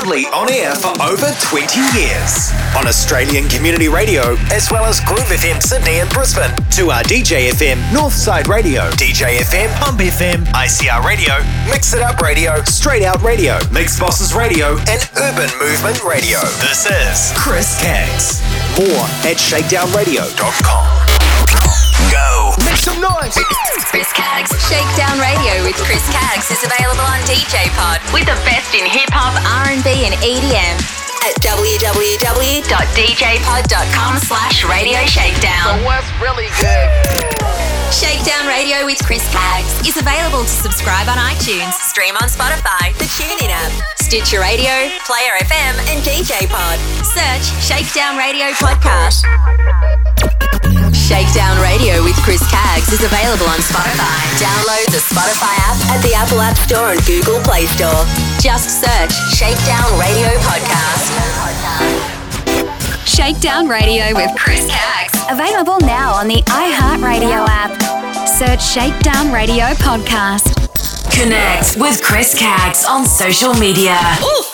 Proudly on air for over 20 years. On Australian Community Radio, as well as Groove FM Sydney and Brisbane. To our DJ FM Northside Radio, DJ FM Pump FM, ICR Radio, Mix It Up Radio, Straight Out Radio, Mix Bosses Radio, and Urban Movement Radio. This is Chris Caggs. More at shakedownradio.com. Go. Make some noise. Chris Caggs. Shakedown Radio with Chris Caggs is available on DJ Pod with the best in hip hop, R&B, and EDM at www.djpod.com slash radio shakedown. So what's really good? Shakedown Radio with Chris Caggs is available to subscribe on iTunes, stream on Spotify, the TuneIn app, Stitcher Radio, Player FM, and DJ Pod. Search Shakedown Radio Podcast. Shakedown Radio with Chris Caggs is available on Spotify. Download the Spotify app at the Apple App Store and Google Play Store. Just search Shakedown Radio Podcast. Shakedown Radio with Chris Caggs. Available now on the iHeartRadio app. Search Shakedown Radio Podcast. Connect with Chris Caggs on social media.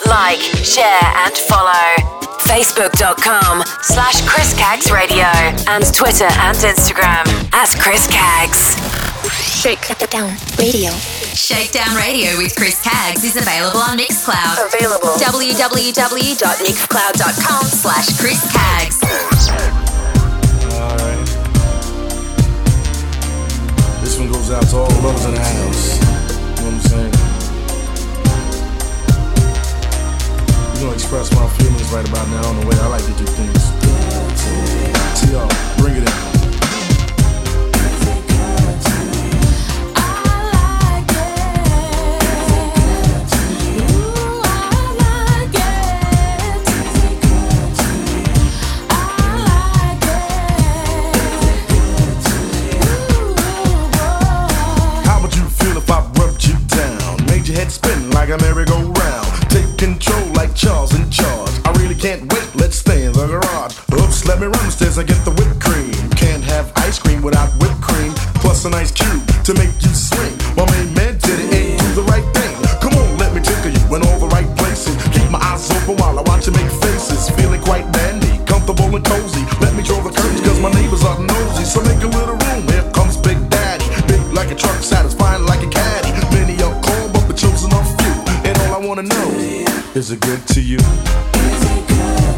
Like, share, and follow. Facebook.com slash Chris Caggs Radio and Twitter and Instagram at Chris Caggs. Shakedown Radio. Shakedown Radio with Chris Caggs is available on Mixcloud. Available. www.mixcloud.com slash Chris Caggs. Alright. This one goes out to all lovers in the house. I'm? You know, express my feelings right about now on the way I like to do things. T.R., bring it in. Head spin like a merry-go-round. Take control like Charles in charge. I really can't wait, let's stay in the garage. Oops, let me run upstairs and get the whipped cream. Can't have ice cream without whipped cream. Plus an ice cube to make you swing. My main man did it and do the right thing. Come on, let me tickle you in all the right places. Keep my eyes open while I watch you make faces. Feeling quite dandy, comfortable and cozy. Let me draw the curtains cause my neighbors are nosy. So make a little room, here comes Big Daddy. Big like a truck, satisfying is it good to you? Is it good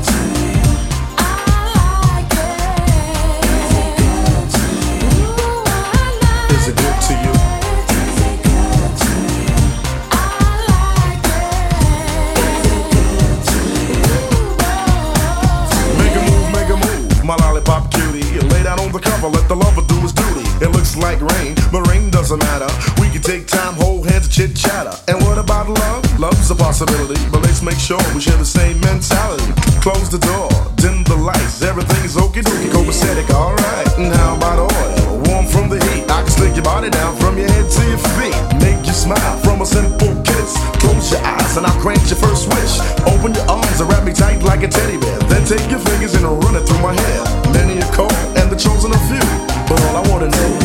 Is it good to you? I like it. Make a move, make a move, my lollipop cutie. Lay down on the cover, let the lover do. It looks like rain, but rain doesn't matter. We can take time, hold hands, chit chatter. And what about love? Love's a possibility, but let's make sure we share the same mentality. Close the door, dim the lights, everything is okie dokie, copacetic, alright. And how about oil? Warm from the heat, I can slick your body down from your head to your feet. Make you smile from a simple kiss. Close your eyes and I'll grant your first wish. Open your arms and wrap me tight like a teddy bear. Then take your fingers and run it through my hair. Many are called and the chosen few. But all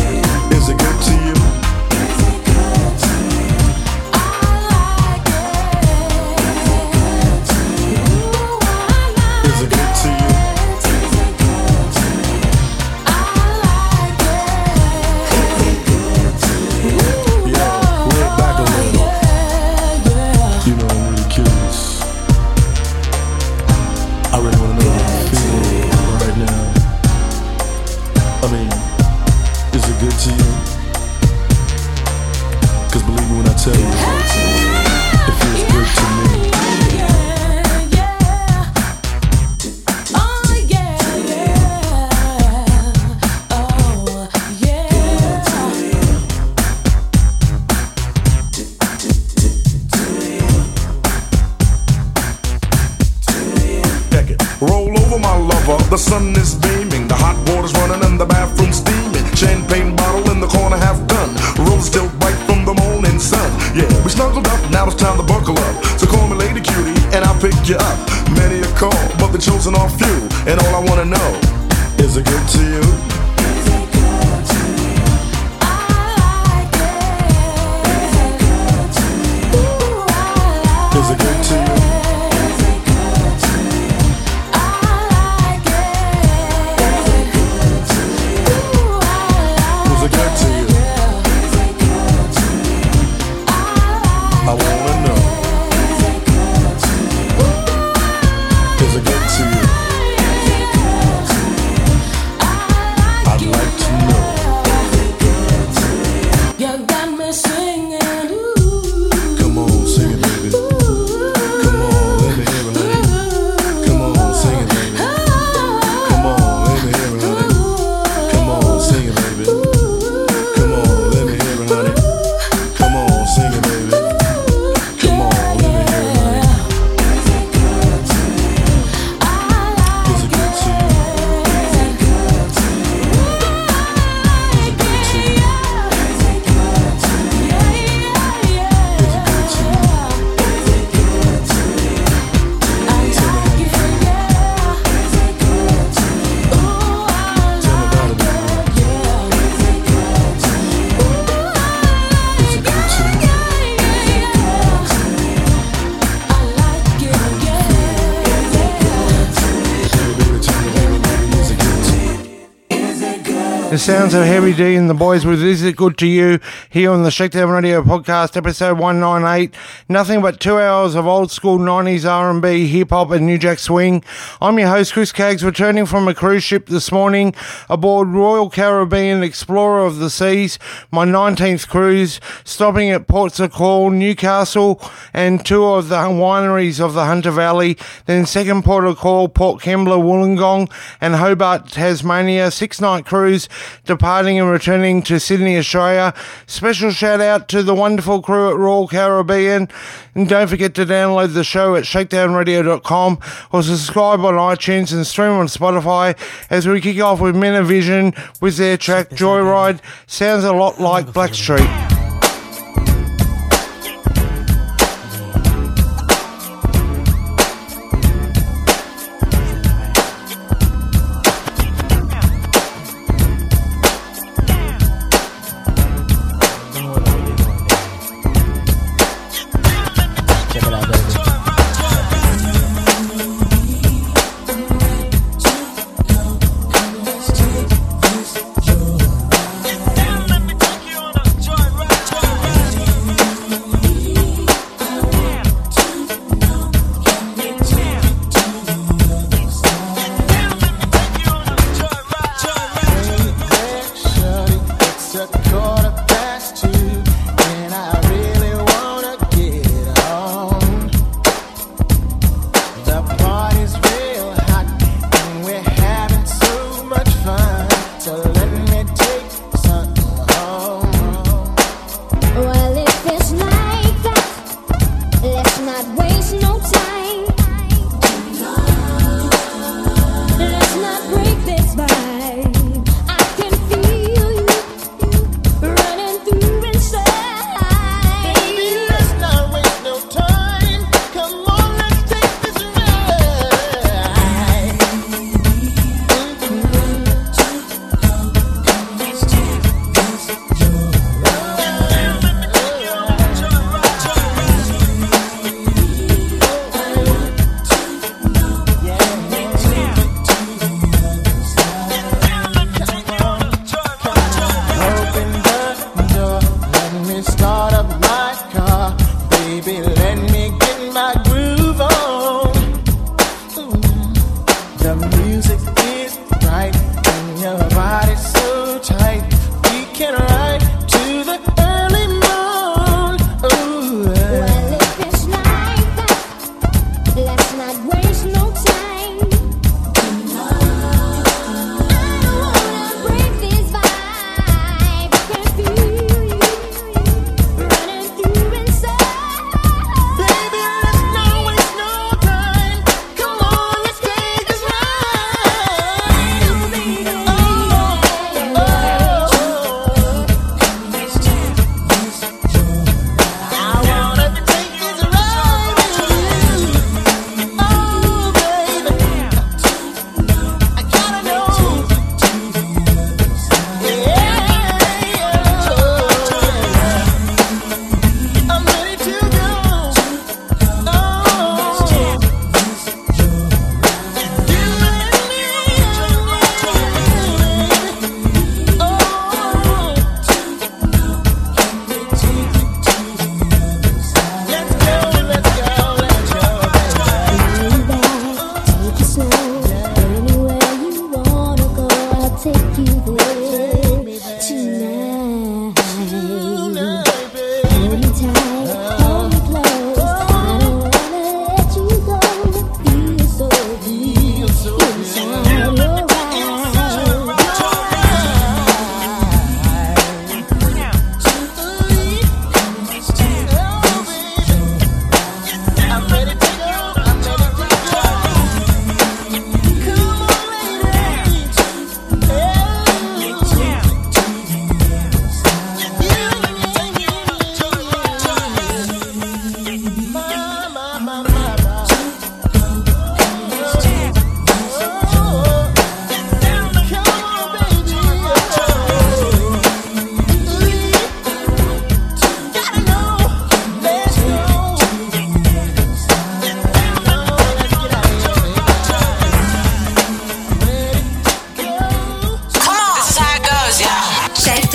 sounds of Heavy D and the Boyz with Is It Good to You here on the Shakedown Radio podcast, episode 198. Nothing but two hours of old school 90s R&B, hip hop and New Jack Swing. I'm your host, Chris Caggs, returning from a cruise ship this morning aboard Royal Caribbean Explorer of the Seas, my 19th cruise, stopping at ports of call, Newcastle and two of the wineries of the Hunter Valley. Then second port of call, Port Kembla, Wollongong and Hobart, Tasmania. Six night cruise departing and returning to Sydney, Australia. Special shout out to the wonderful crew at Royal Caribbean. And don't forget to download the show at shakedownradio.com or subscribe on iTunes and stream on Spotify as we kick off with Men Of Vizion with their track Joyride. Sounds a lot like Blackstreet.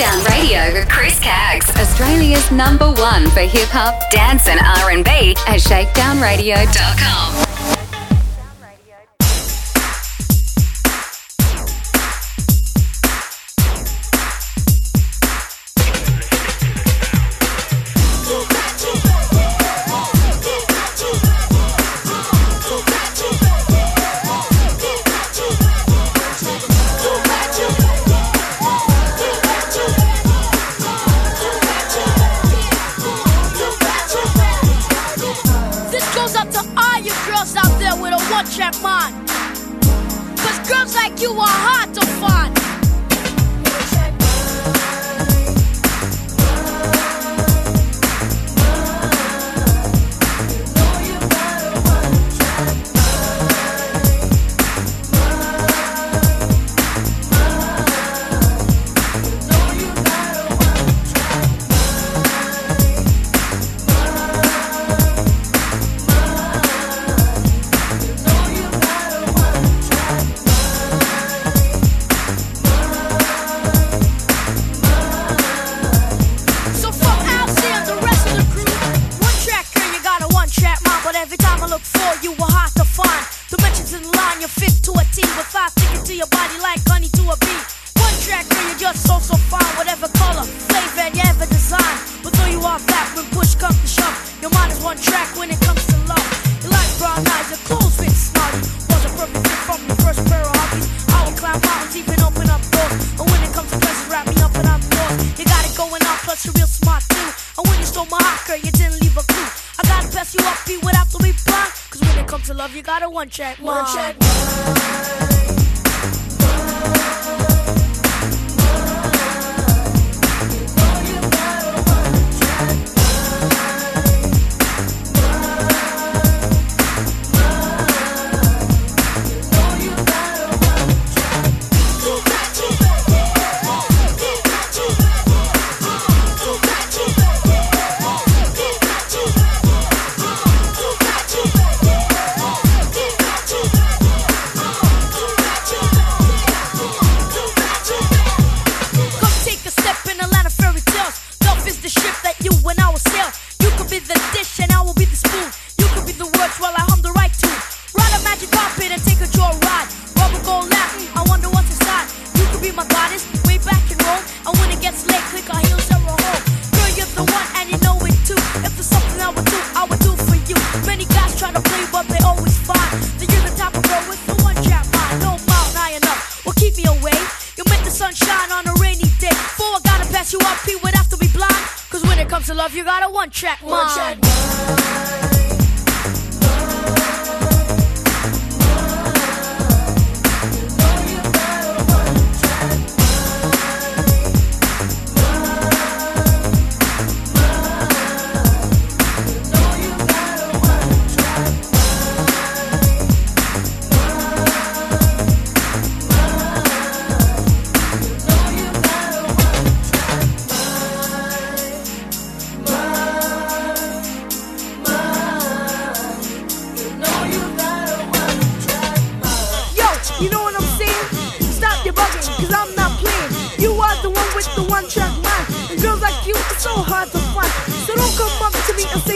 Countdown Radio with Chris Caggs, Australia's number one for hip hop, dance, and R&B at ShakedownRadio.com.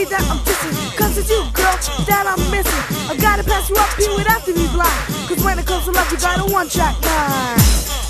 that I'm dissing. Cause it's you, girl, that I'm missing. I gotta pass you up, you would have to be blind. Cause when it comes to love, you got a one track mind.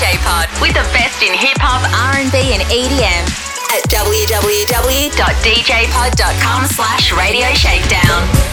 DJ Pod with the best in hip hop, R&B and EDM at www.djpod.com slash radio shakedown.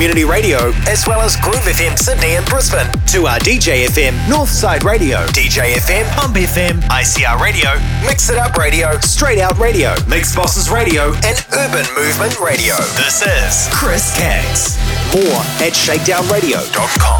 Community Radio, as well as Groove FM Sydney and Brisbane, to our DJ FM Northside Radio, DJ FM Pump FM, ICR Radio, Mix It Up Radio, Straight Out Radio, Mix Bosses Radio, and Urban Movement Radio. This is Chris Caggs. More at shakedownradio.com.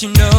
There goes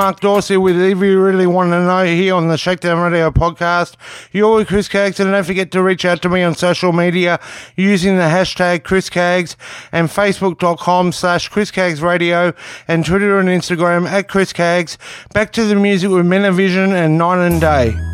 Marc Dorsey with If You Really Want to Know here on the Shakedown Radio podcast. You're with Chris Caggs, and don't forget to reach out to me on social media using the hashtag Chris Caggs and facebook.com slash Chris Caggs Radio and Twitter and Instagram at Chris Caggs. Back to the music with Men Of Vizion and Night and Day.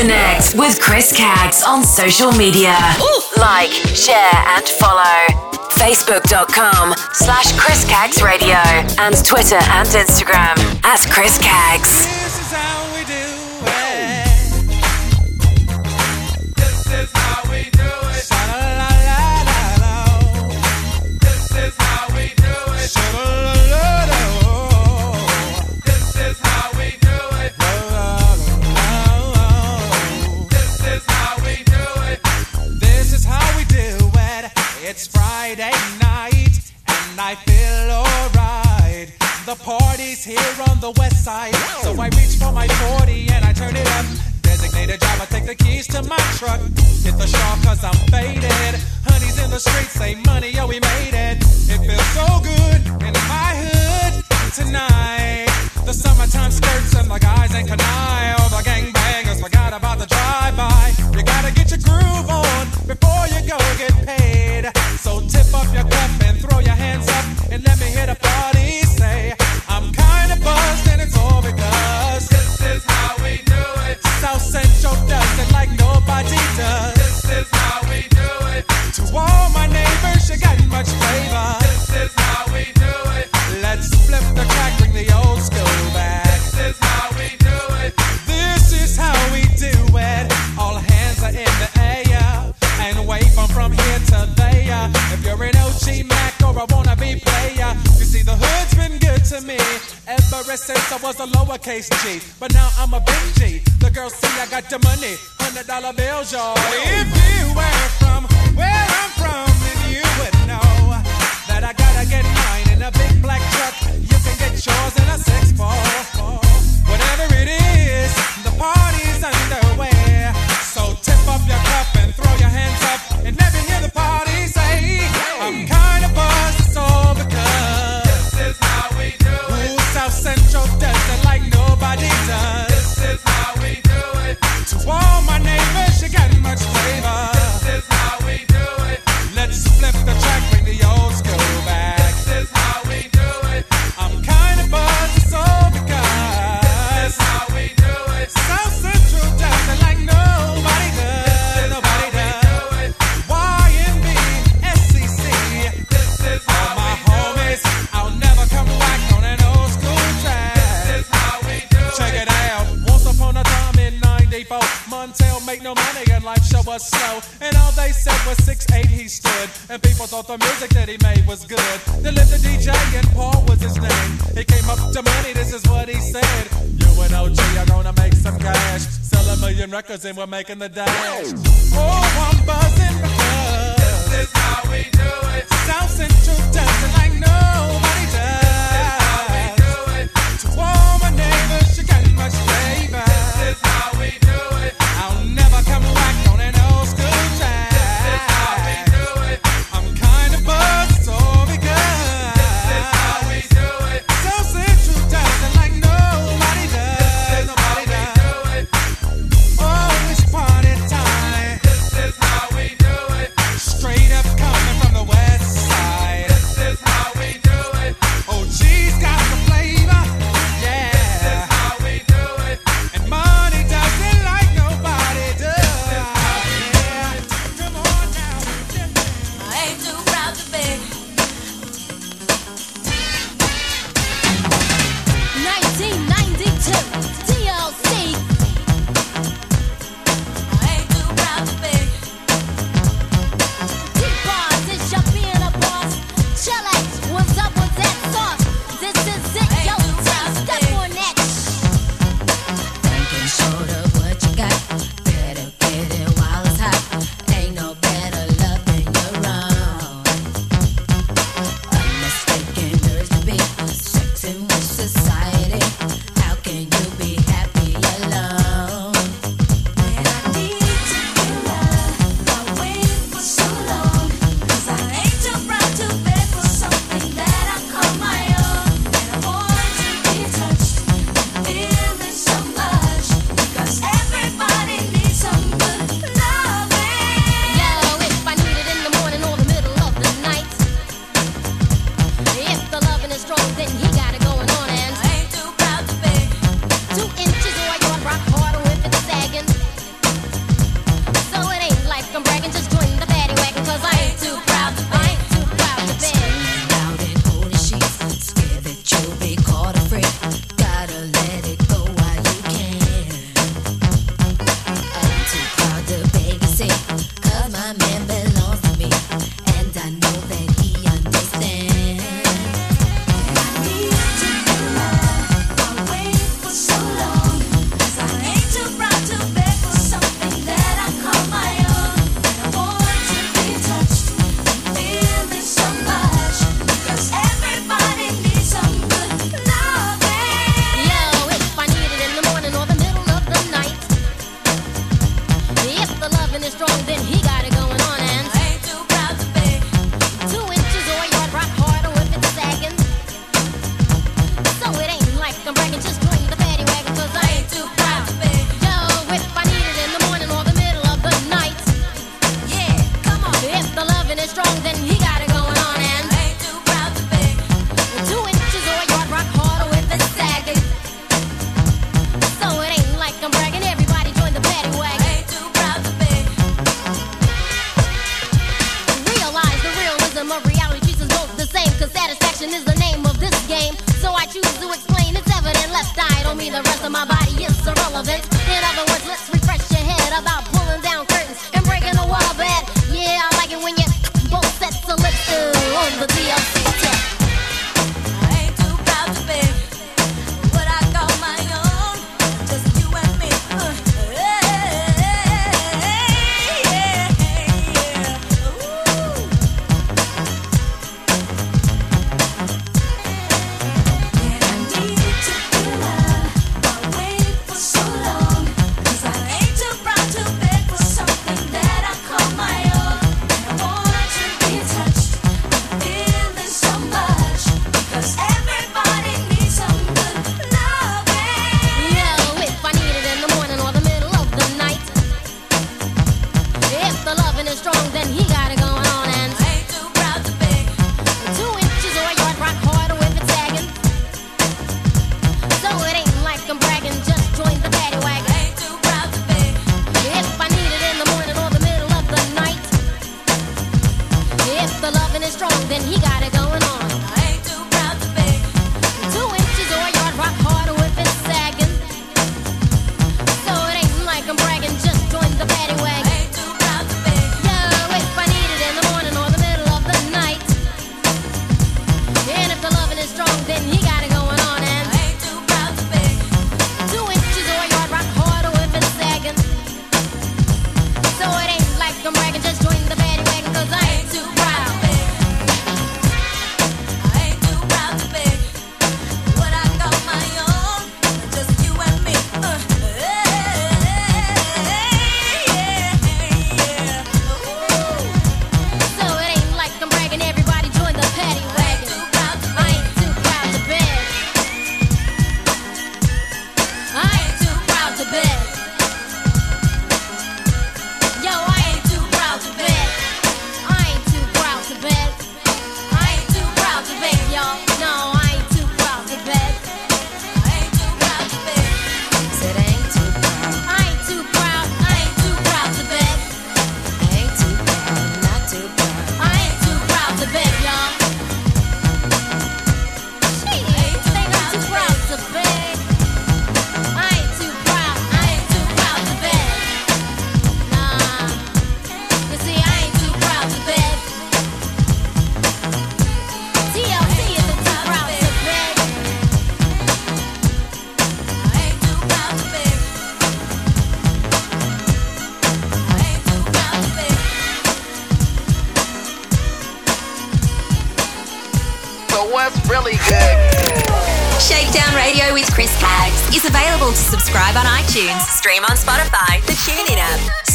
Connect with Chris Caggs on social media. Like, share, and follow. Facebook.com slash Chris Caggs Radio and Twitter and Instagram at Chris Caggs. The party's here on the west side, so I reach for my 40 and I turn it up. Designated driver, take the keys to my truck. Hit the shop cause I'm faded. Honey's in the streets, say money, yo, we made it. It feels so good in my hood tonight. The summertime skirts and the guys ain't canine. The gangbangers forgot about the drive-by. You gotta get your groove on before you go get paid. So tip up your cup and throw your hands up and let me hear the party much flavor. This is how we do it. Let's flip the crack, bring the old school back. This is how we do it. This is how we do it. All hands are in the air and wave 'em from here to there. If you're an OG Mac or a wannabe player, to me ever since I was a lowercase G. But now I'm a big G. The girls see I got the money, hundred dollar bills, y'all. If you were from where I'm from, then you would know that I gotta get mine in a big black truck. You can get yours in a six four. Whatever it is, the party's underway. So tip up your cup and throw your hands up and let me hear the No money and life show was slow. And all they said was 6'8 he stood. And people thought the music that he made was good. They lived the DJ and Paul was his name. He came up to money, this is what he said. You and OG are gonna make some cash. Sell a million records and we're making the dash. Oh, I'm buzzing because This is how we do it. Central does it like nobody does. This is How we do it. To all my neighbors, you got much flavor.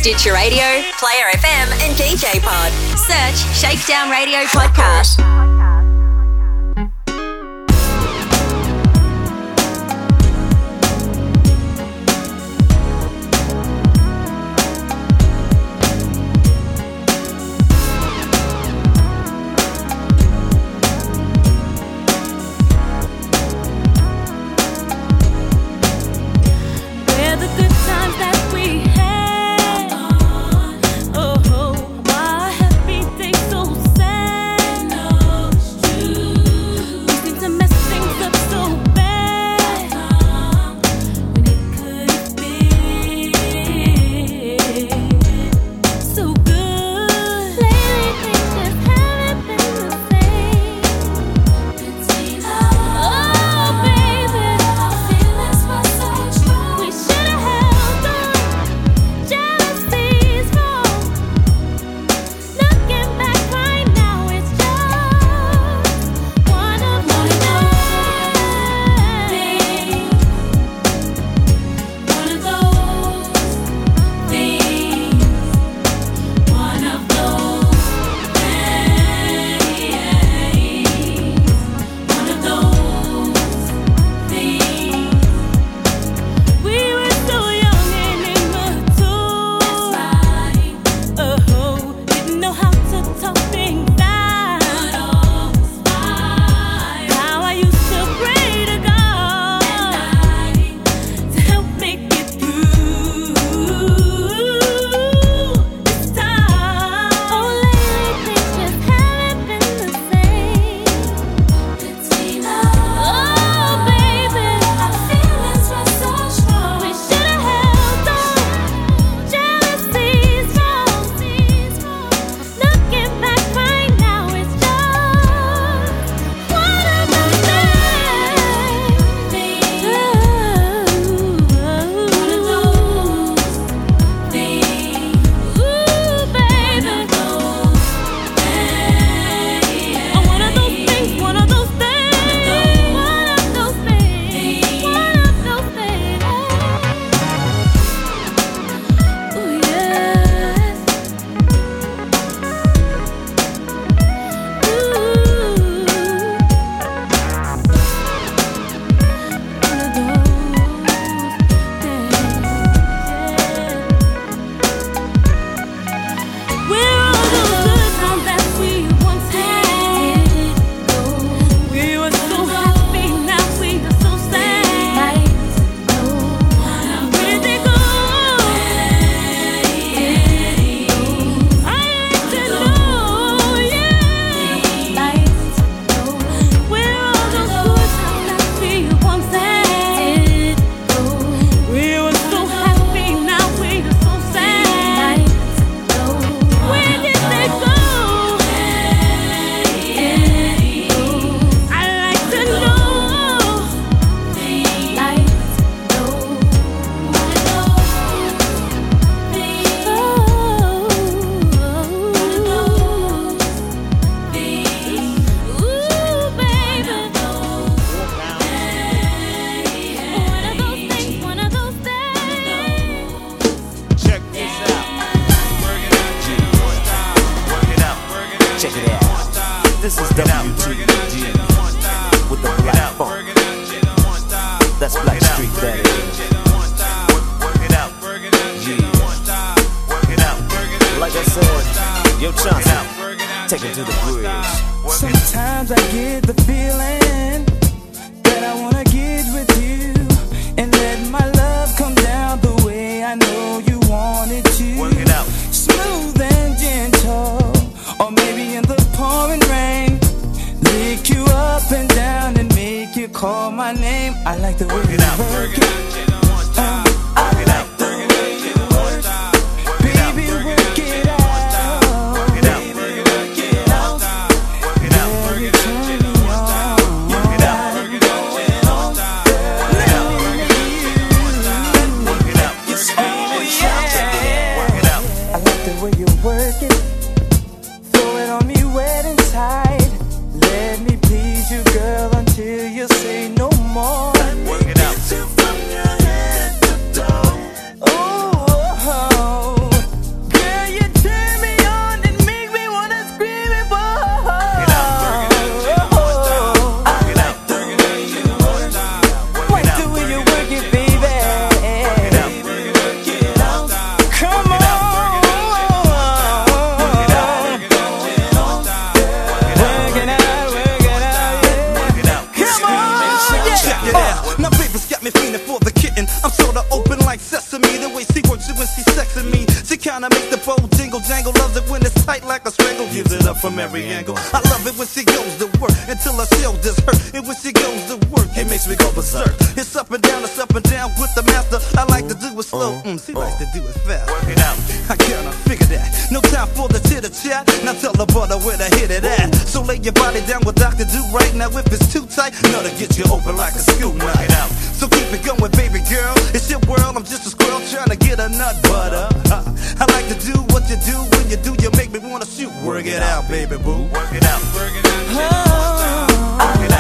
Stitcher Radio, Player FM, and DJ Pod. Search Shakedown Radio Podcast. she's sexing me. She kinda make the bold from every angle. I love it when she goes to work until her shoulders hurt. And when she goes to work, it makes me go berserk. It's up and down, it's up and down with the master. I like to do it slow, mm-hmm. mm, she likes to do it fast. Work it out. I cannot figure that. No time for the chitter chat. Now tell the brother where to hit it at. So lay your body down with Dr. Do right now if it's too tight. Nut'll get you open like a school Work it out. So keep it going, baby girl. It's your world, I'm just a squirrel trying to get a nut butter. Uh, I like to do what you do when you do, you make me wanna shoot. Work it out baby boo. Work it out. Work it out. Oh. Work it out.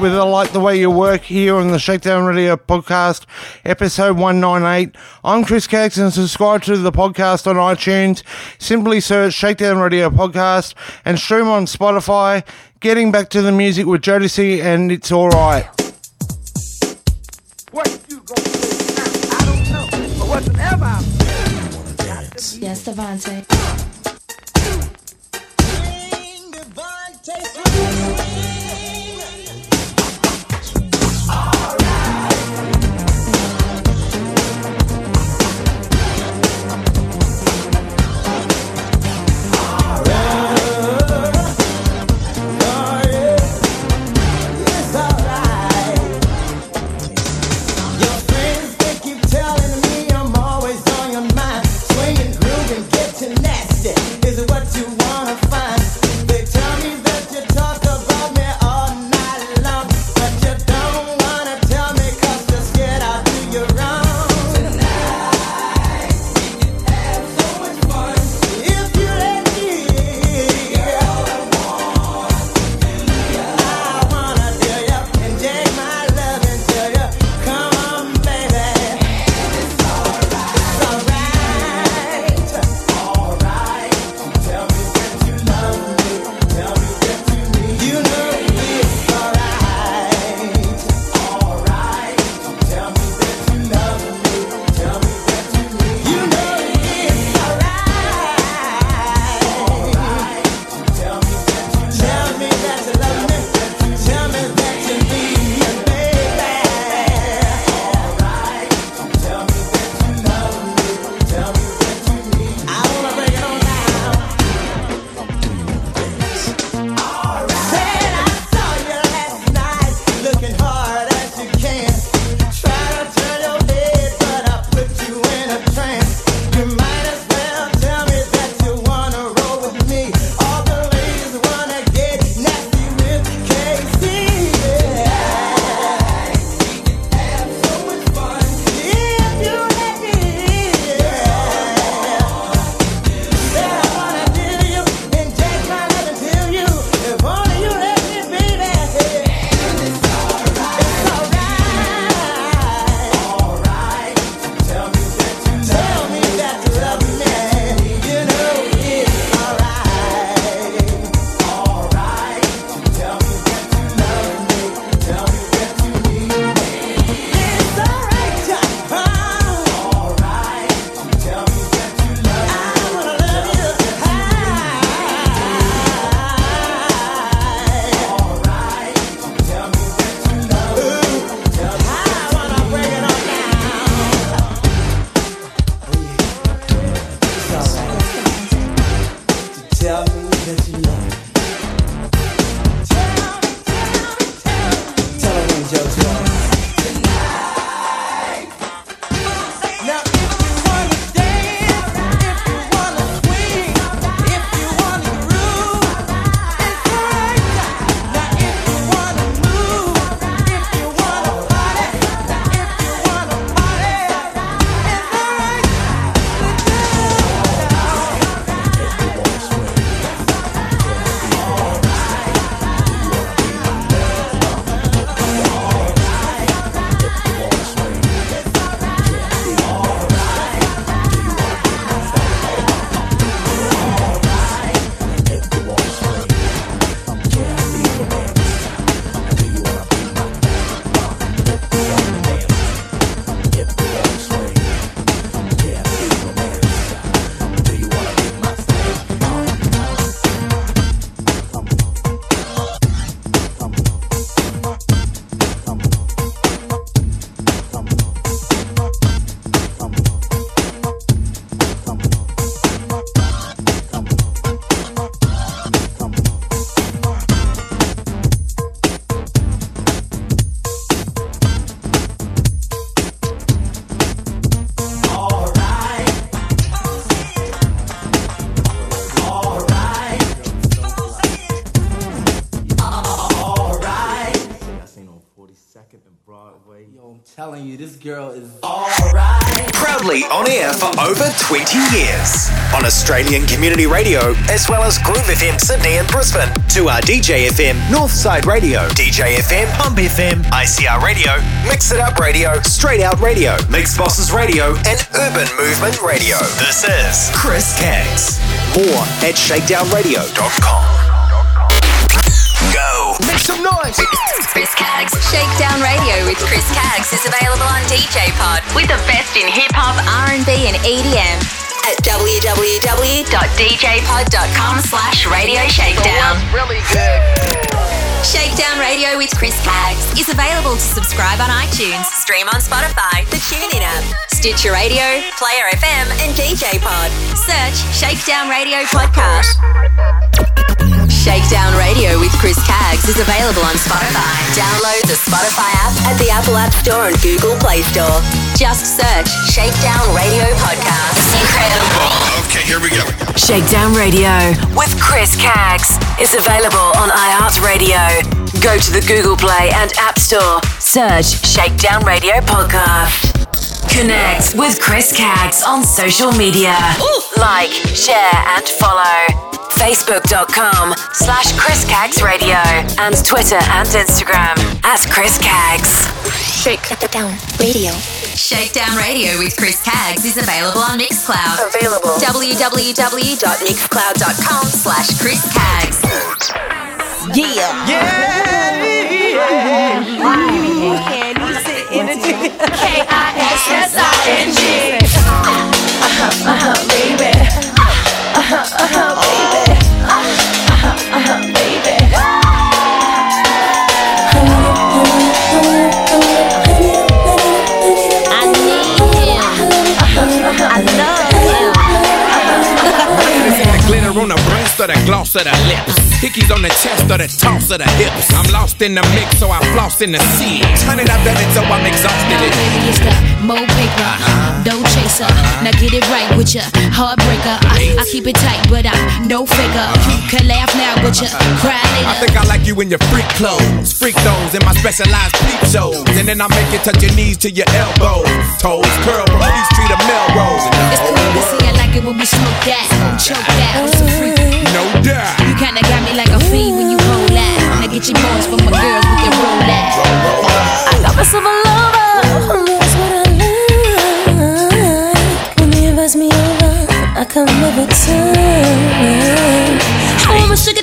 Whether I Like the Way You Work here on the Shakedown Radio podcast, episode 198. I'm Chris Caggs and subscribe to the podcast on iTunes. Simply search Shakedown Radio podcast and stream on Spotify. Getting back to the music with Jodeci and It's Alright. What you gonna do? I don't know, but whatsoever Yes, DeVante. DeVante. Telling you, this girl is alright. Proudly on air for over 20 years. On Australian Community Radio, as well as Groove FM Sydney and Brisbane. 2R DJ FM, Northside Radio, DJ FM, Pump FM, ICR Radio, Mix It Up Radio, Straight Out Radio, Mix Bosses Radio, and Urban Movement Radio. This is Chris Caggs. More at shakedownradio.com. Go. Make some noise. Chris Caggs. Shakedown Radio with Chris Caggs is available on DJ Pod with the best in hip hop, R&B, and EDM at www.djpod.com slash radio shakedown. Really good. Shakedown Radio with Chris Caggs is available to subscribe on iTunes, stream on Spotify, the TuneIn app, Stitcher Radio, Player FM, and DJ Pod. Search Shakedown Radio Podcast. Shakedown Radio with Chris Caggs is available on Spotify. Download the Spotify app at the Apple App Store and Google Play Store. Just search Shakedown Radio Podcast. Incredible. Okay, here we go. Shakedown Radio with Chris Caggs is available on iHeartRadio. Go to the Google Play and App Store. Search Shakedown Radio Podcast. Connect with Chris Caggs on social media. Like, share, and follow. Facebook.com slash Chris Caggs Radio and Twitter and Instagram at Chris Caggs. Shakedown Radio. Shakedown Radio with Chris Caggs is available on Mixcloud. Available. www.mixcloud.com slash Chris Caggs. Yeah. Yeah. Can you sit in the K-I-S-S-I-N-G. Uh-huh, uh-huh, baby. Uh-huh, uh-huh, baby. Uh-huh, uh-huh, baby. I need him. I love him. The glitter on the breast or the gloss of the lips. Hickeys on the chest or the toss of the hips. I'm lost in the mix, so I floss in the sea. Turn it up, done it, so I'm exhausted. Baby, it's the mo paper, dough uh-huh. chaser. Uh-huh. Now get it right with ya, heartbreaker. I, I keep it tight, but I'm no faker. Uh-huh. You can laugh now, but you cry later. I think I like you in your freak clothes, freak those in my specialized peep shows, and then I make you touch your knees to your elbows, toes curl from Peachtree to Melrose. It's cool to see it when we smoke that, choke that. It's a freak. No doubt. You kinda got me like a fiend when you roll out. Now get your boys for my girls, we can roll out. I got myself a lover. That's what I like. When he invites me over, I come every time. I want my sugar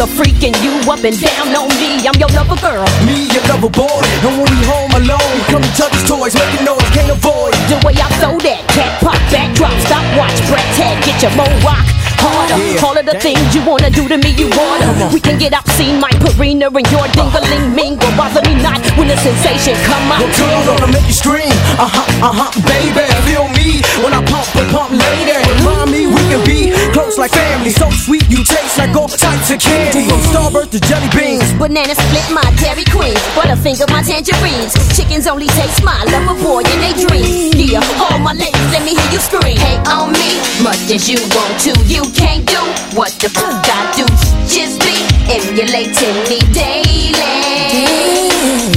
the freak in you up and down on me. I'm your lover girl. Me, your lover boy, and when we home alone, come and touch his toys, making noise, can't avoid. The way I throw that cat, pop back, drop, stop, watch, breath, head, get your mo rock. Harder. Yeah. All of the things you wanna do to me, you order. We can get obscene, my Purina and your dingling mingle. Bother me not when the sensation come out. Well, girl, gonna make you scream. Uh huh, uh huh, baby. Feel me when I pump and pump, lady. Remind me we can be close like family. So sweet, you taste like all types of candy. From Starburst to jelly beans. Banana split my Dairy Queen. Butterfinger my tangerines. Chickens only taste my lover boy in they dreams. Yeah, all my ladies, let me hear you scream. Hey, on me, much as you want to, you can't do what the fuck I do. Just be emulating me daily.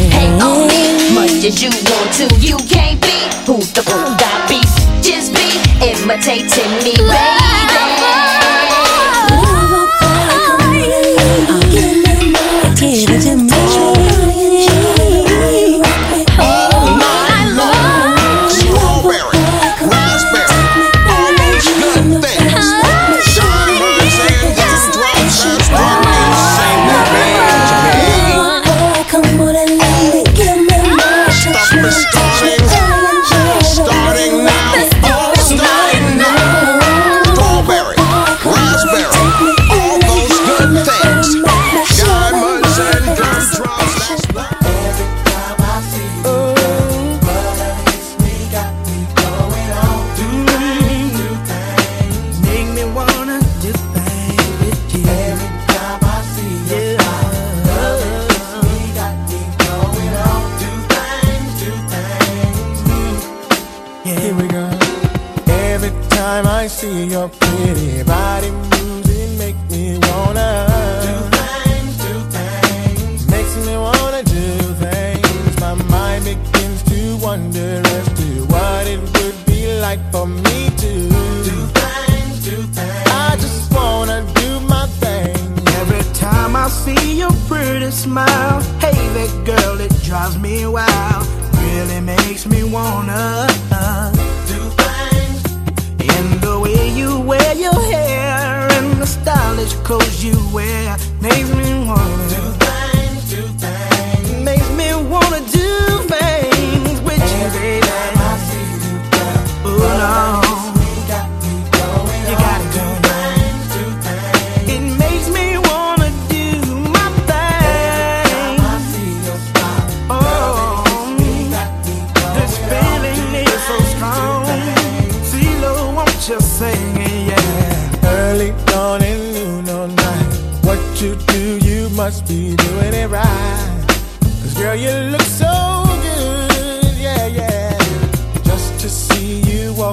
Hey, on me, much as you want to, you can't be who the fuck I be. Just be imitating me, Starting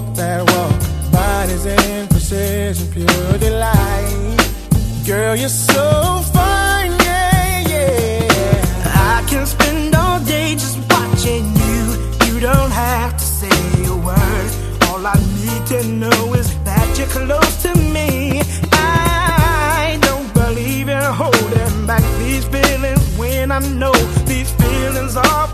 walk that walk, bodies in precision, pure delight. Girl, you're so fine, yeah, yeah. I can spend all day just watching you. You don't have to say a word. All I need to know is that you're close to me. I don't believe you're holding back these feelings when I know these feelings are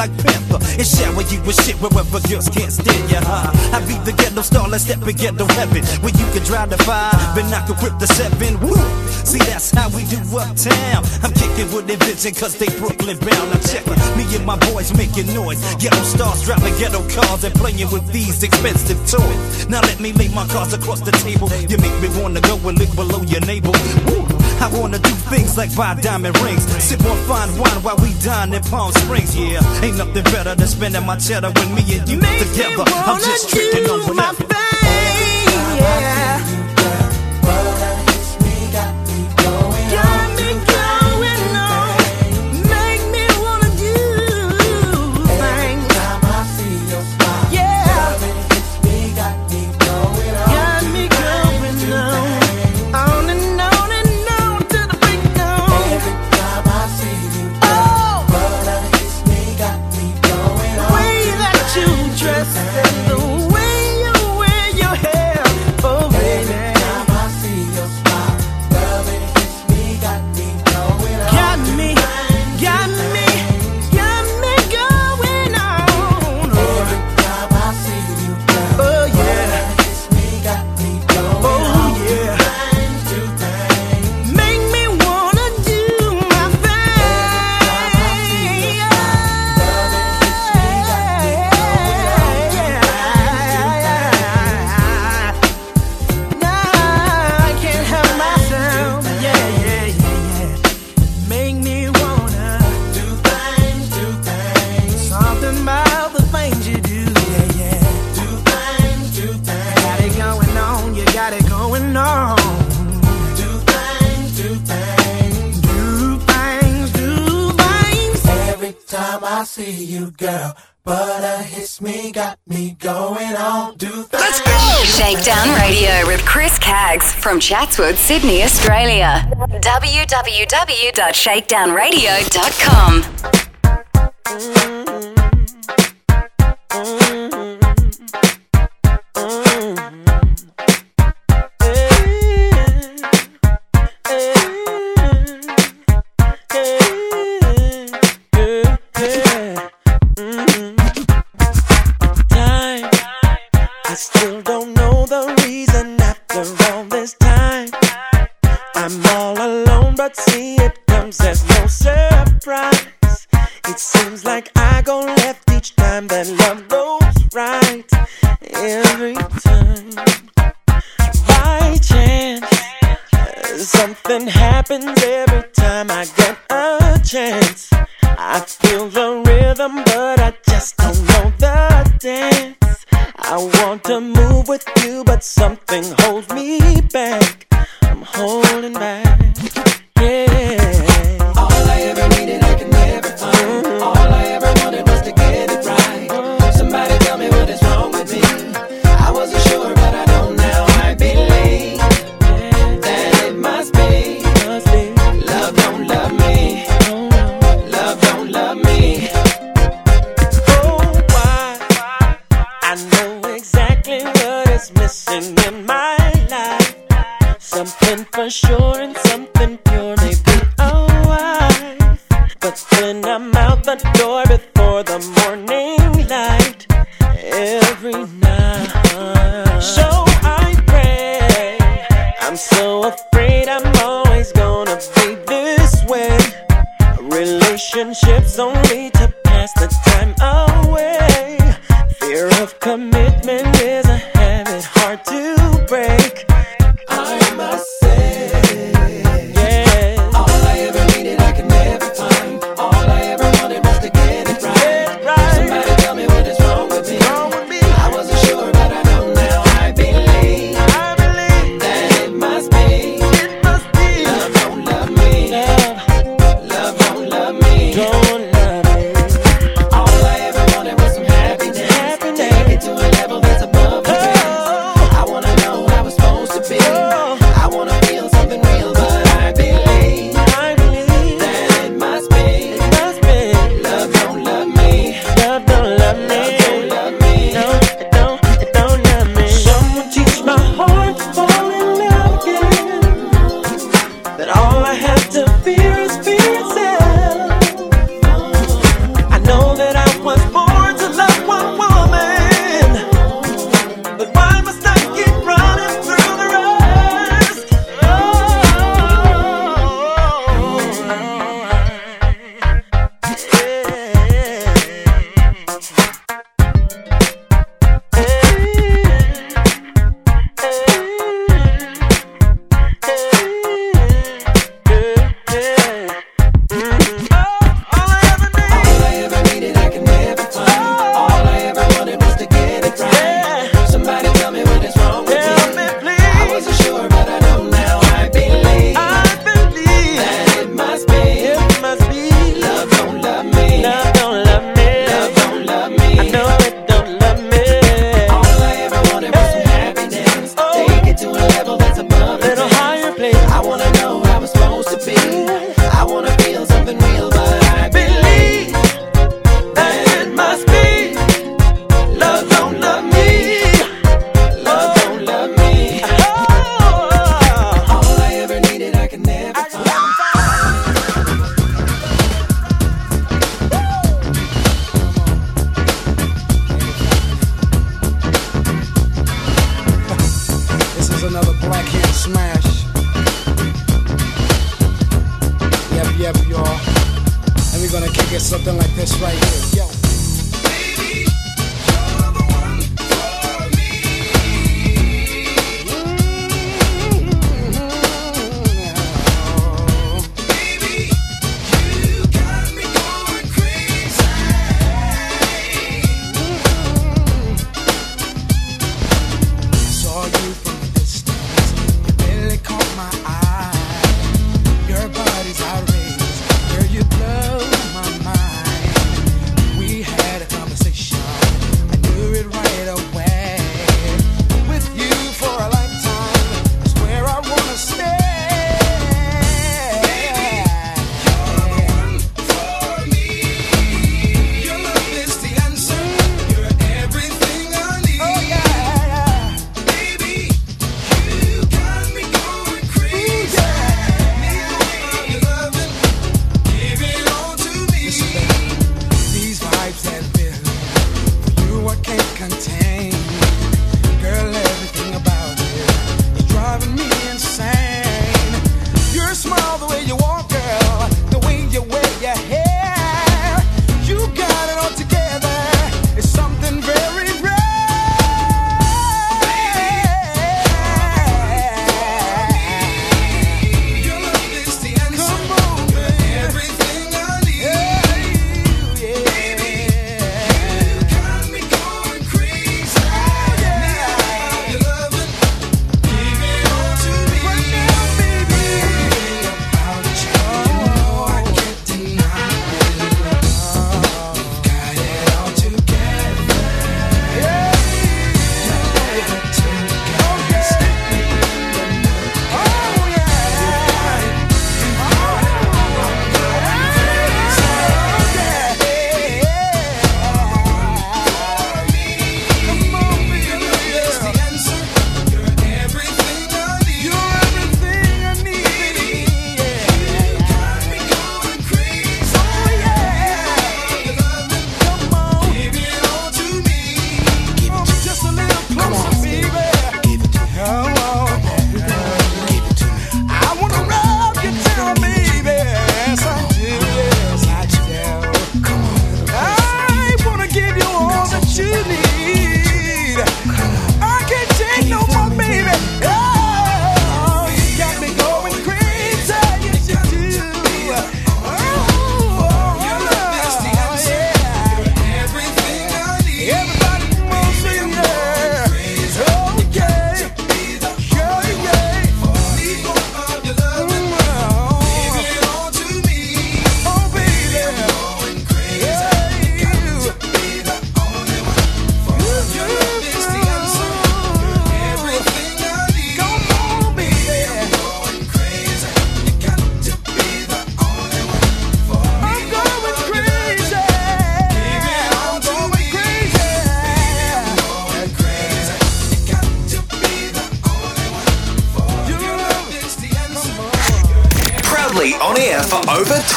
like Panther, and shower you with shit wherever girls can't stand you, huh? I be the ghetto star, let's step in ghetto heaven, where you can drive the five, and I can whip the seven. Woo! See, that's how we do uptown. I'm kicking with their vision, cause they Brooklyn bound. Now check it, me and my boys making noise. Ghetto stars driving ghetto cars and playing with these expensive toys. Now let me lay my cards across the table. You make me wanna go and live below your navel. Woo! I wanna do things like buy diamond rings, sip on fine wine while we dine in Palm Springs. Yeah, ain't nothing better than spending my cheddar with me and you together. I'm just tricking on whatever. yeah. Got me Chatswood, Sydney, Australia. www.shakedownradio.com.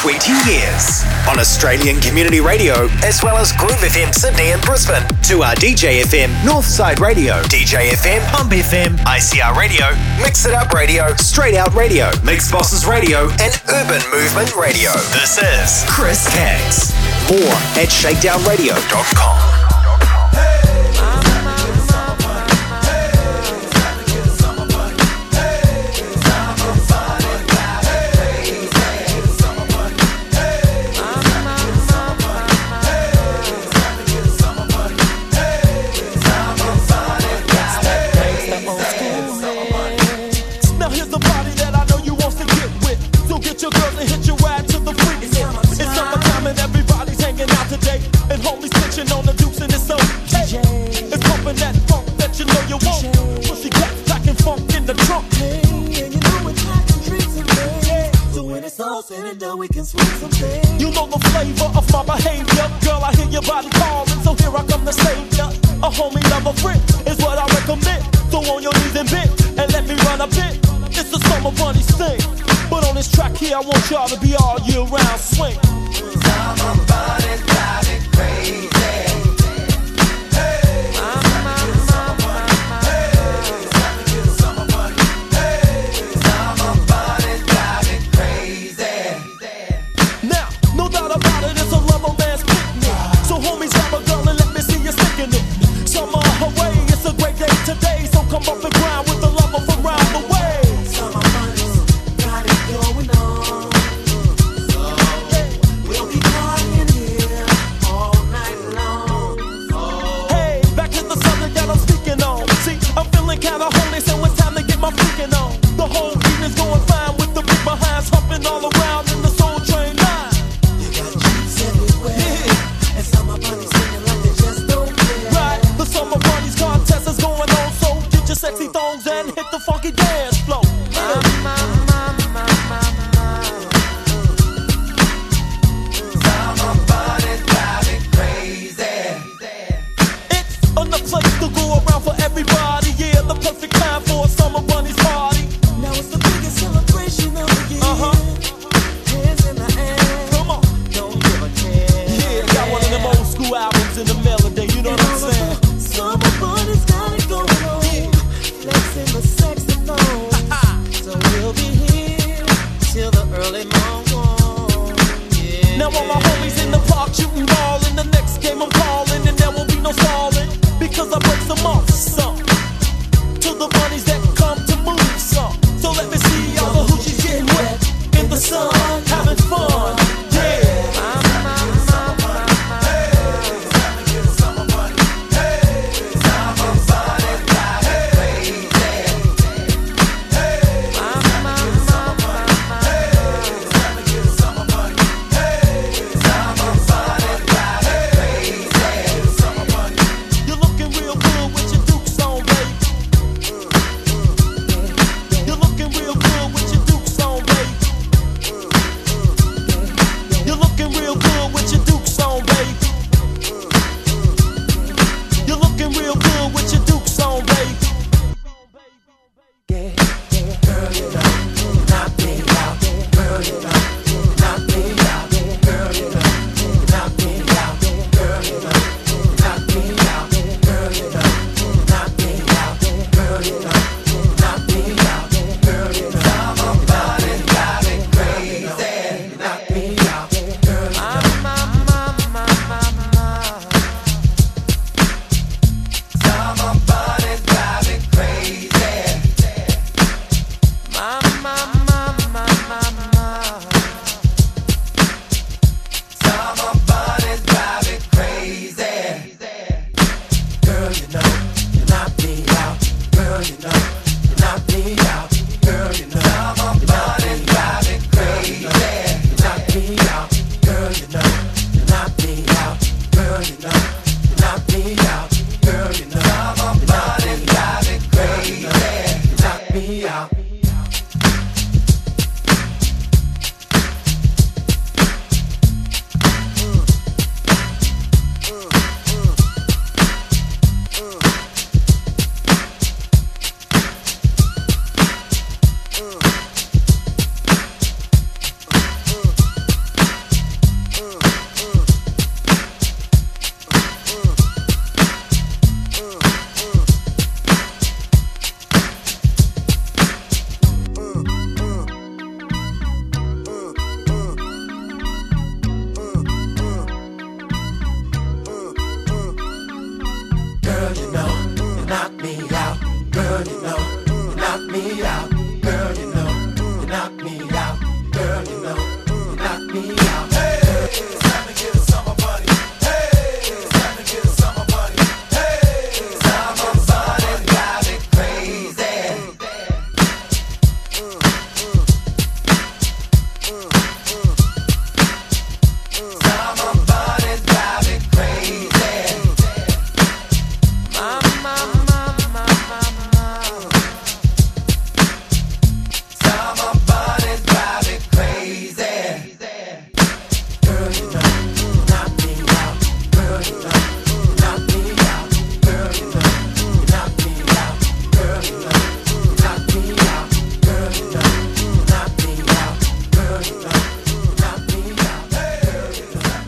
20 years on Australian Community Radio, as well as Groove FM Sydney and Brisbane, 2R DJ FM, Northside Radio, DJ FM, Pump FM, ICR Radio, Mix It Up Radio, Straight Out Radio, Mix Bosses Radio, and Urban Movement Radio. This is Chris Caggs. More at shakedownradio.com.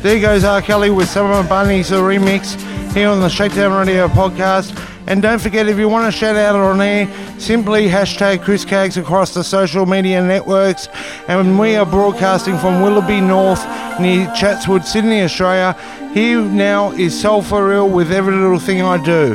There goes R. Kelly with Summer Bunnies, a remix, here on the Shakedown Radio podcast. And don't forget, if you want to shout out on air, simply hashtag Chris Caggs across the social media networks. And we are broadcasting from Willoughby North near Chatswood, Sydney, Australia. Here now is Soul for Real with Every Little Thing I Do.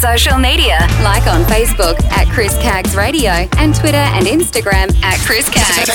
social media, like on Facebook at Chris Caggs Radio and Twitter and Instagram at Chris Caggs.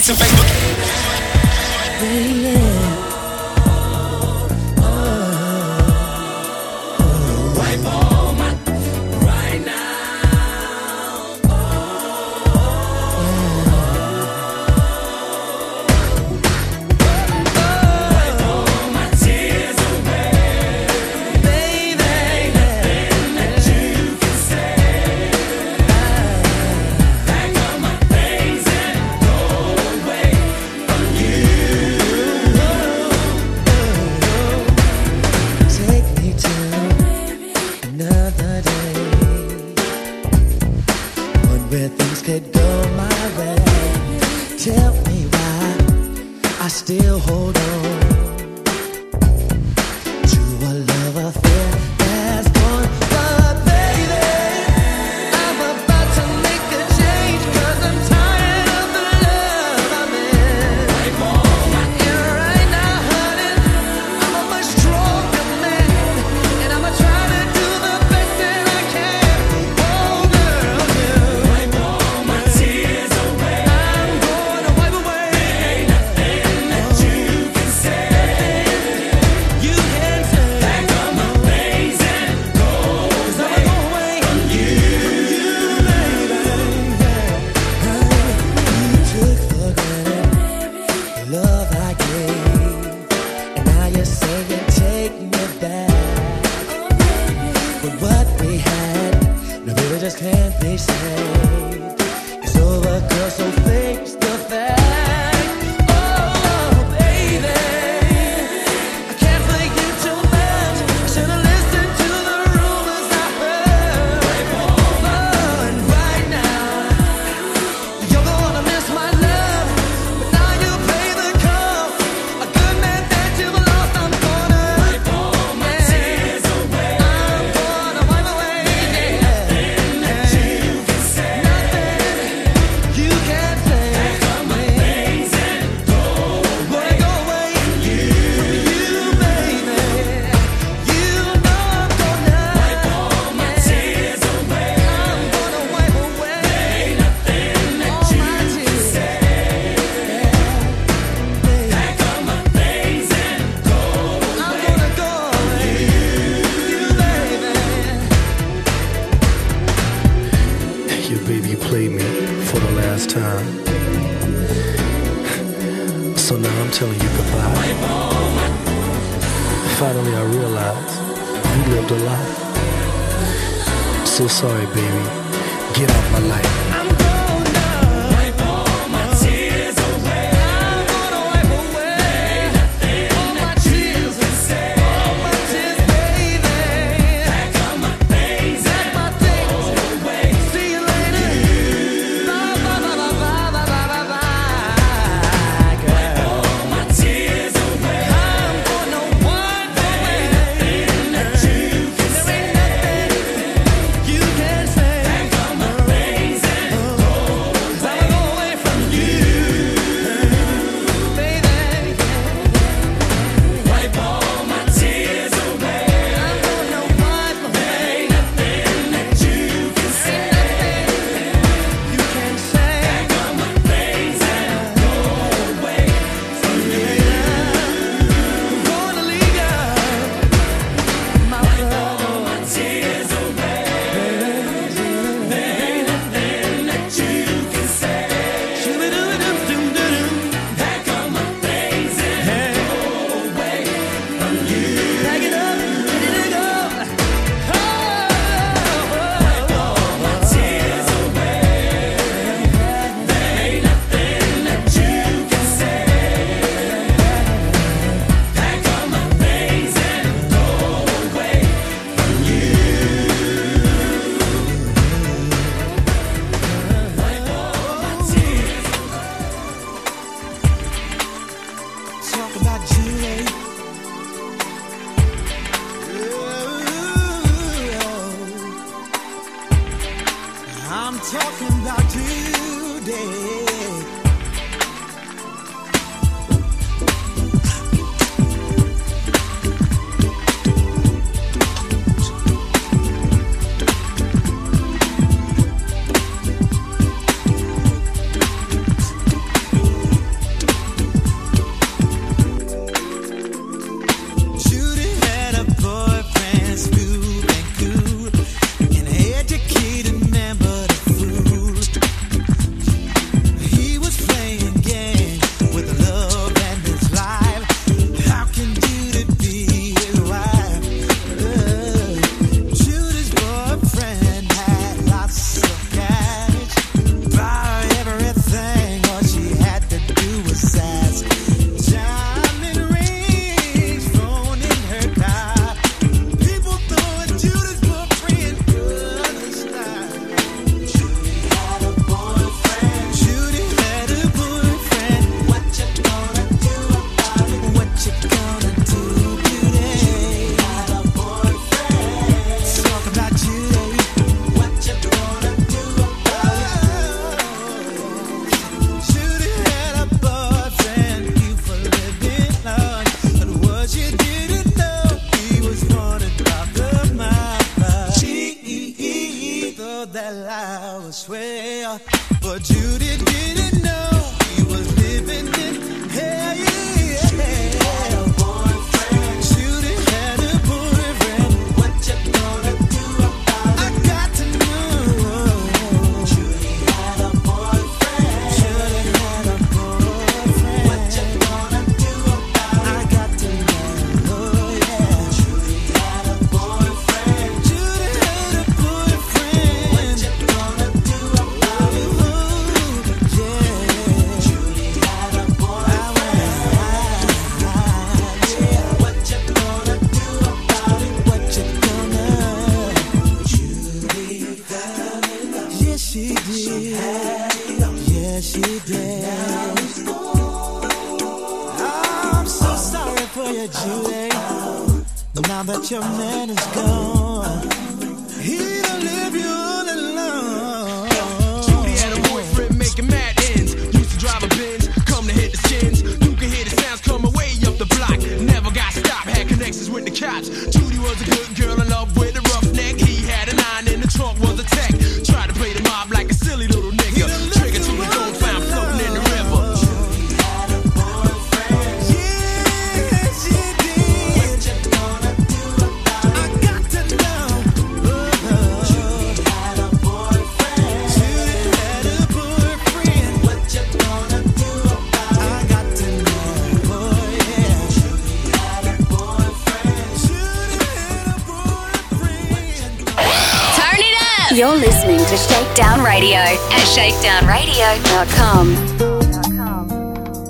Shakedown Radio at shakedownradio.com.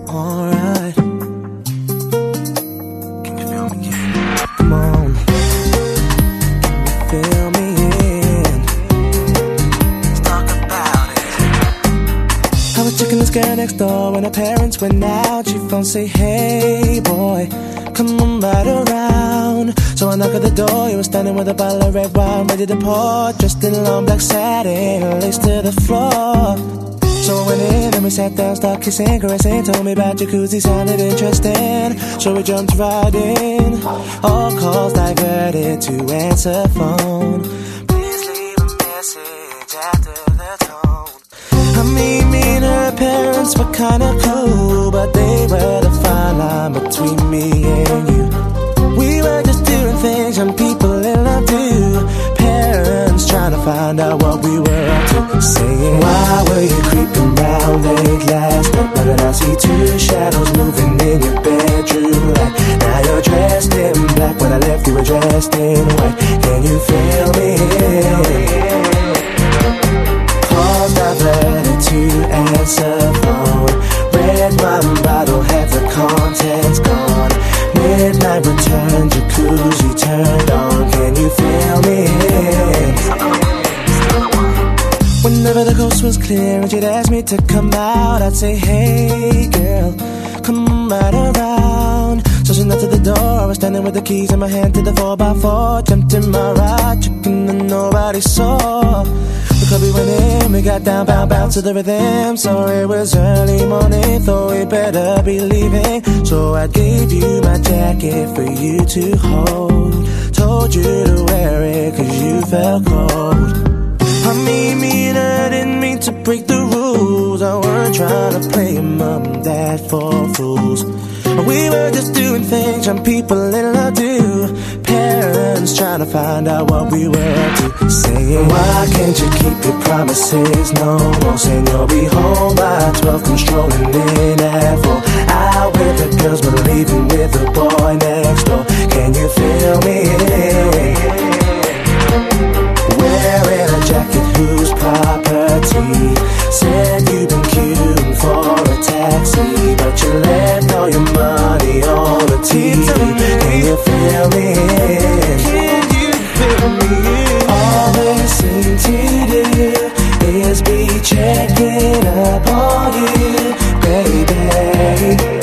Alright. Can you me? Come on. Me? Let's talk about it. I was this girl next door when her parents went out. She phone say, Hey boy, come on right around. So I knock at the door. You were standing with a bottle of red wine ready to pour, dressed in long black satin, laced to the floor. So I went in and we sat down, started kissing, caressing. Told me about jacuzzi, sounded interesting. So we jumped right in. All calls diverted to answer phone. Please leave a message after the tone. I mean, her parents were kinda cool, but they were the fine line between me and you. Trying to find out what we were up to. Saying, Why were you creeping round late last night? That I see two shadows moving in your bedroom light. Now you're dressed in black. When I left, you were dressed in white. Can you feel me? Calls diverted to answer phone. Red wine bottle had the contents gone. Midnight return, jacuzzi turned on. Feel me? Whenever the coast was clear and she'd ask me to come out, I'd say, Hey girl, come right around. So she knocked at the door. I was standing with the keys in my hand to the 4x4, jumped in my ride, chicken that nobody saw. Club we went in, we got down, bound, bound to the rhythm. So it was early morning, thought we better be leaving. So I gave you my jacket for you to hold. Told you to wear it cause you felt cold. I mean, me and I didn't mean to break the rules. I weren't trying to play mom and dad for fools. We were just doing things young people love do. Parents trying to find out what we were up to. Saying, Why can't you keep your promises no more? Saying you'll be home by 12, come strolling in at 4. Out with the girls, but leaving with the boy next door. Can you feel me? Wearing a jacket whose property Said you've been queuing for a taxi But you left all your money on the TV Can you feel me? Can you feel me? All they seem to do Is be checking up on you, baby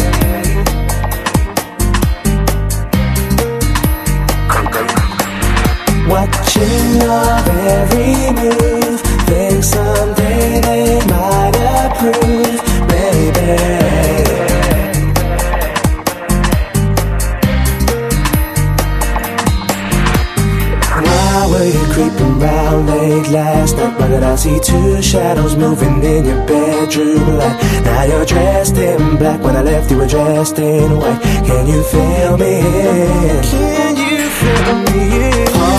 Watching your every move Think someday they might approve Baby creeping round late last night. Why did I see two shadows moving in your bedroom light? Now you're dressed in black. When I left, you were dressed in white. Can you feel me? Can you feel me?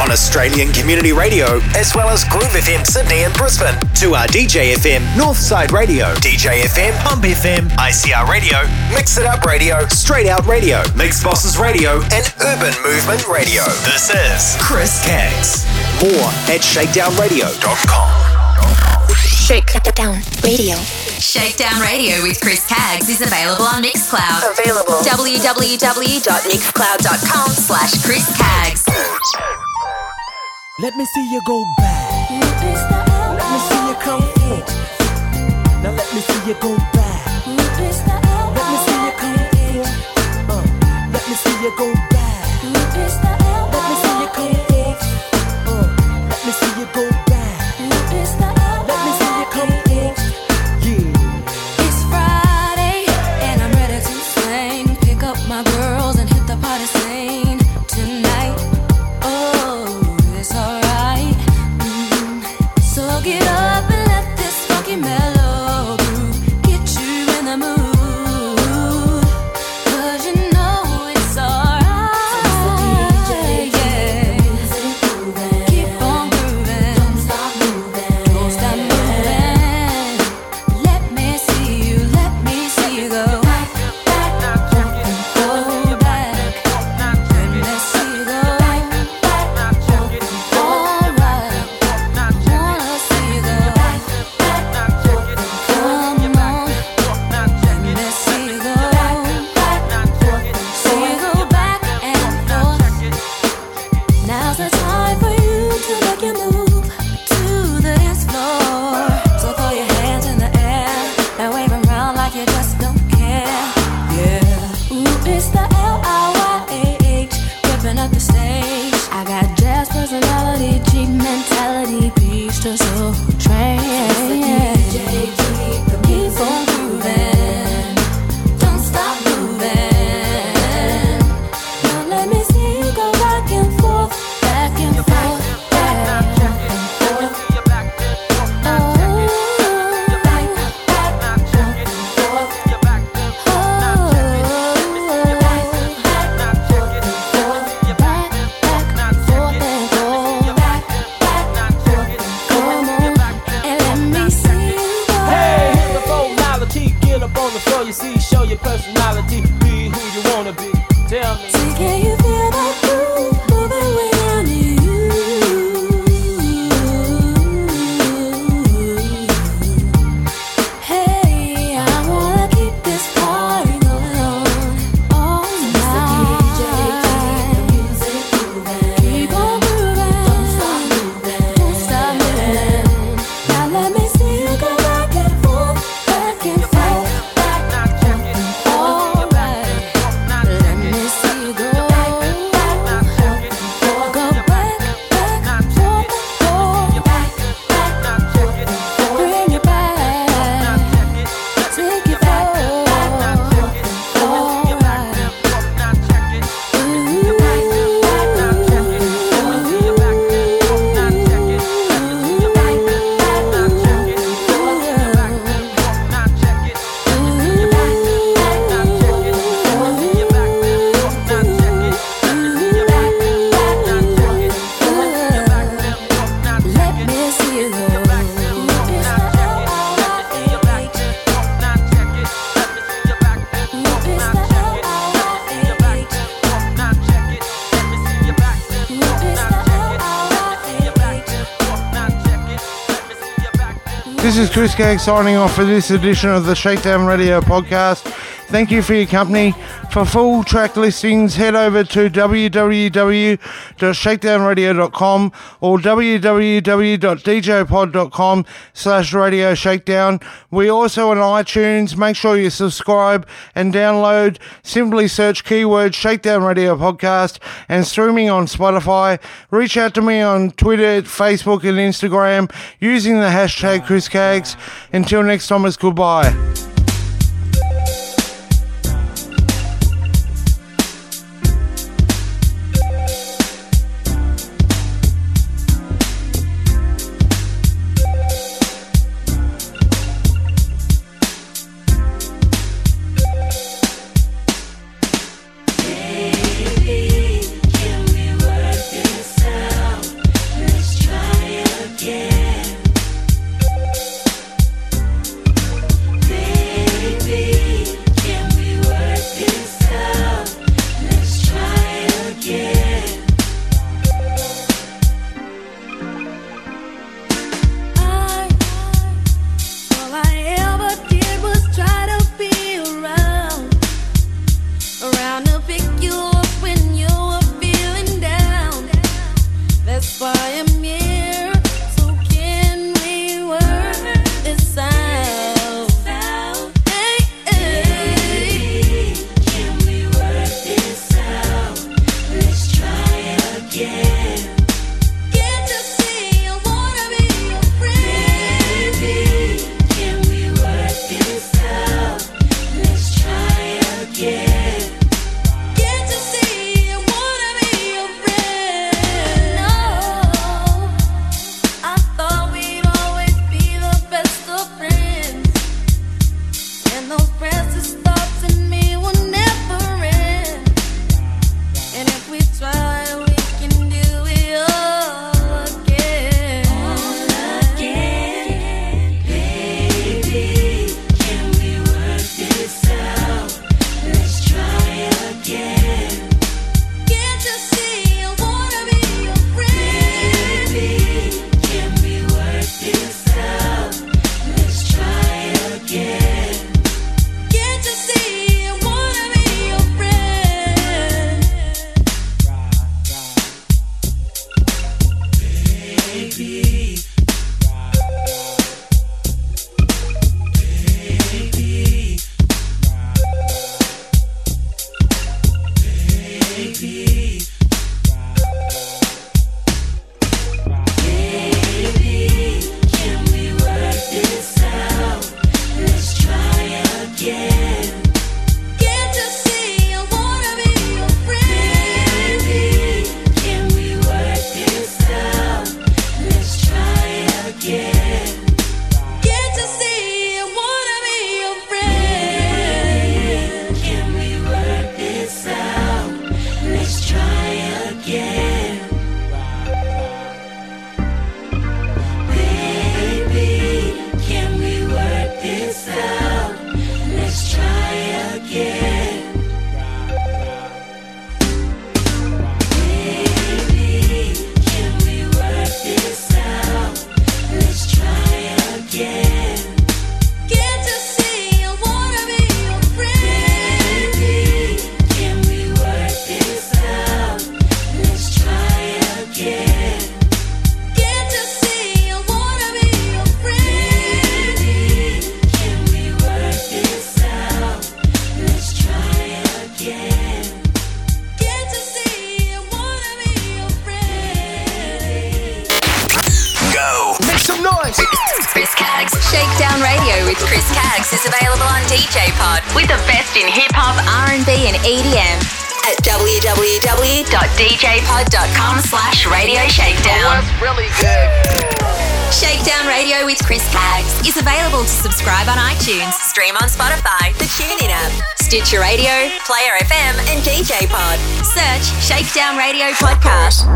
on Australian Community Radio, as well as Groove FM Sydney and Brisbane, 2R DJ FM, Northside Radio, DJ FM, Pump FM, ICR Radio, Mix It Up Radio, Straight Out Radio, Mix Bosses Radio, and Urban Movement Radio. This is Chris Caggs. More at shakedownradio.com. Shakedown Radio. Shakedown Radio with Chris Caggs is available on Mixcloud. Available. www.mixcloud.com slash Chris Caggs. Let me see you go back. Let me see you come forth. Now let me see you go back. Let me see you come forth. Uh, let me see you go back. Chris Caggs signing off for this edition of the Shakedown Radio podcast. Thank you for your company. For full track listings, head over to www.shakedownradio.com or www.djpod.com slash radio shakedown. We also on iTunes. Make sure you subscribe and download. Simply search keyword Shakedown Radio Podcast and streaming on Spotify. Reach out to me on Twitter, Facebook and Instagram using the hashtag Chris. Until next time, it's goodbye. With Chris Caggs is available on DJ Pod with the best in hip hop, R&B, and EDM at www.djpod.com slash radio shakedown. really good. Shakedown Radio with Chris Caggs is available to subscribe on iTunes, stream on Spotify, the TuneIn app, Stitcher Radio, Player FM, and DJ Pod. Search Shakedown Radio Podcast.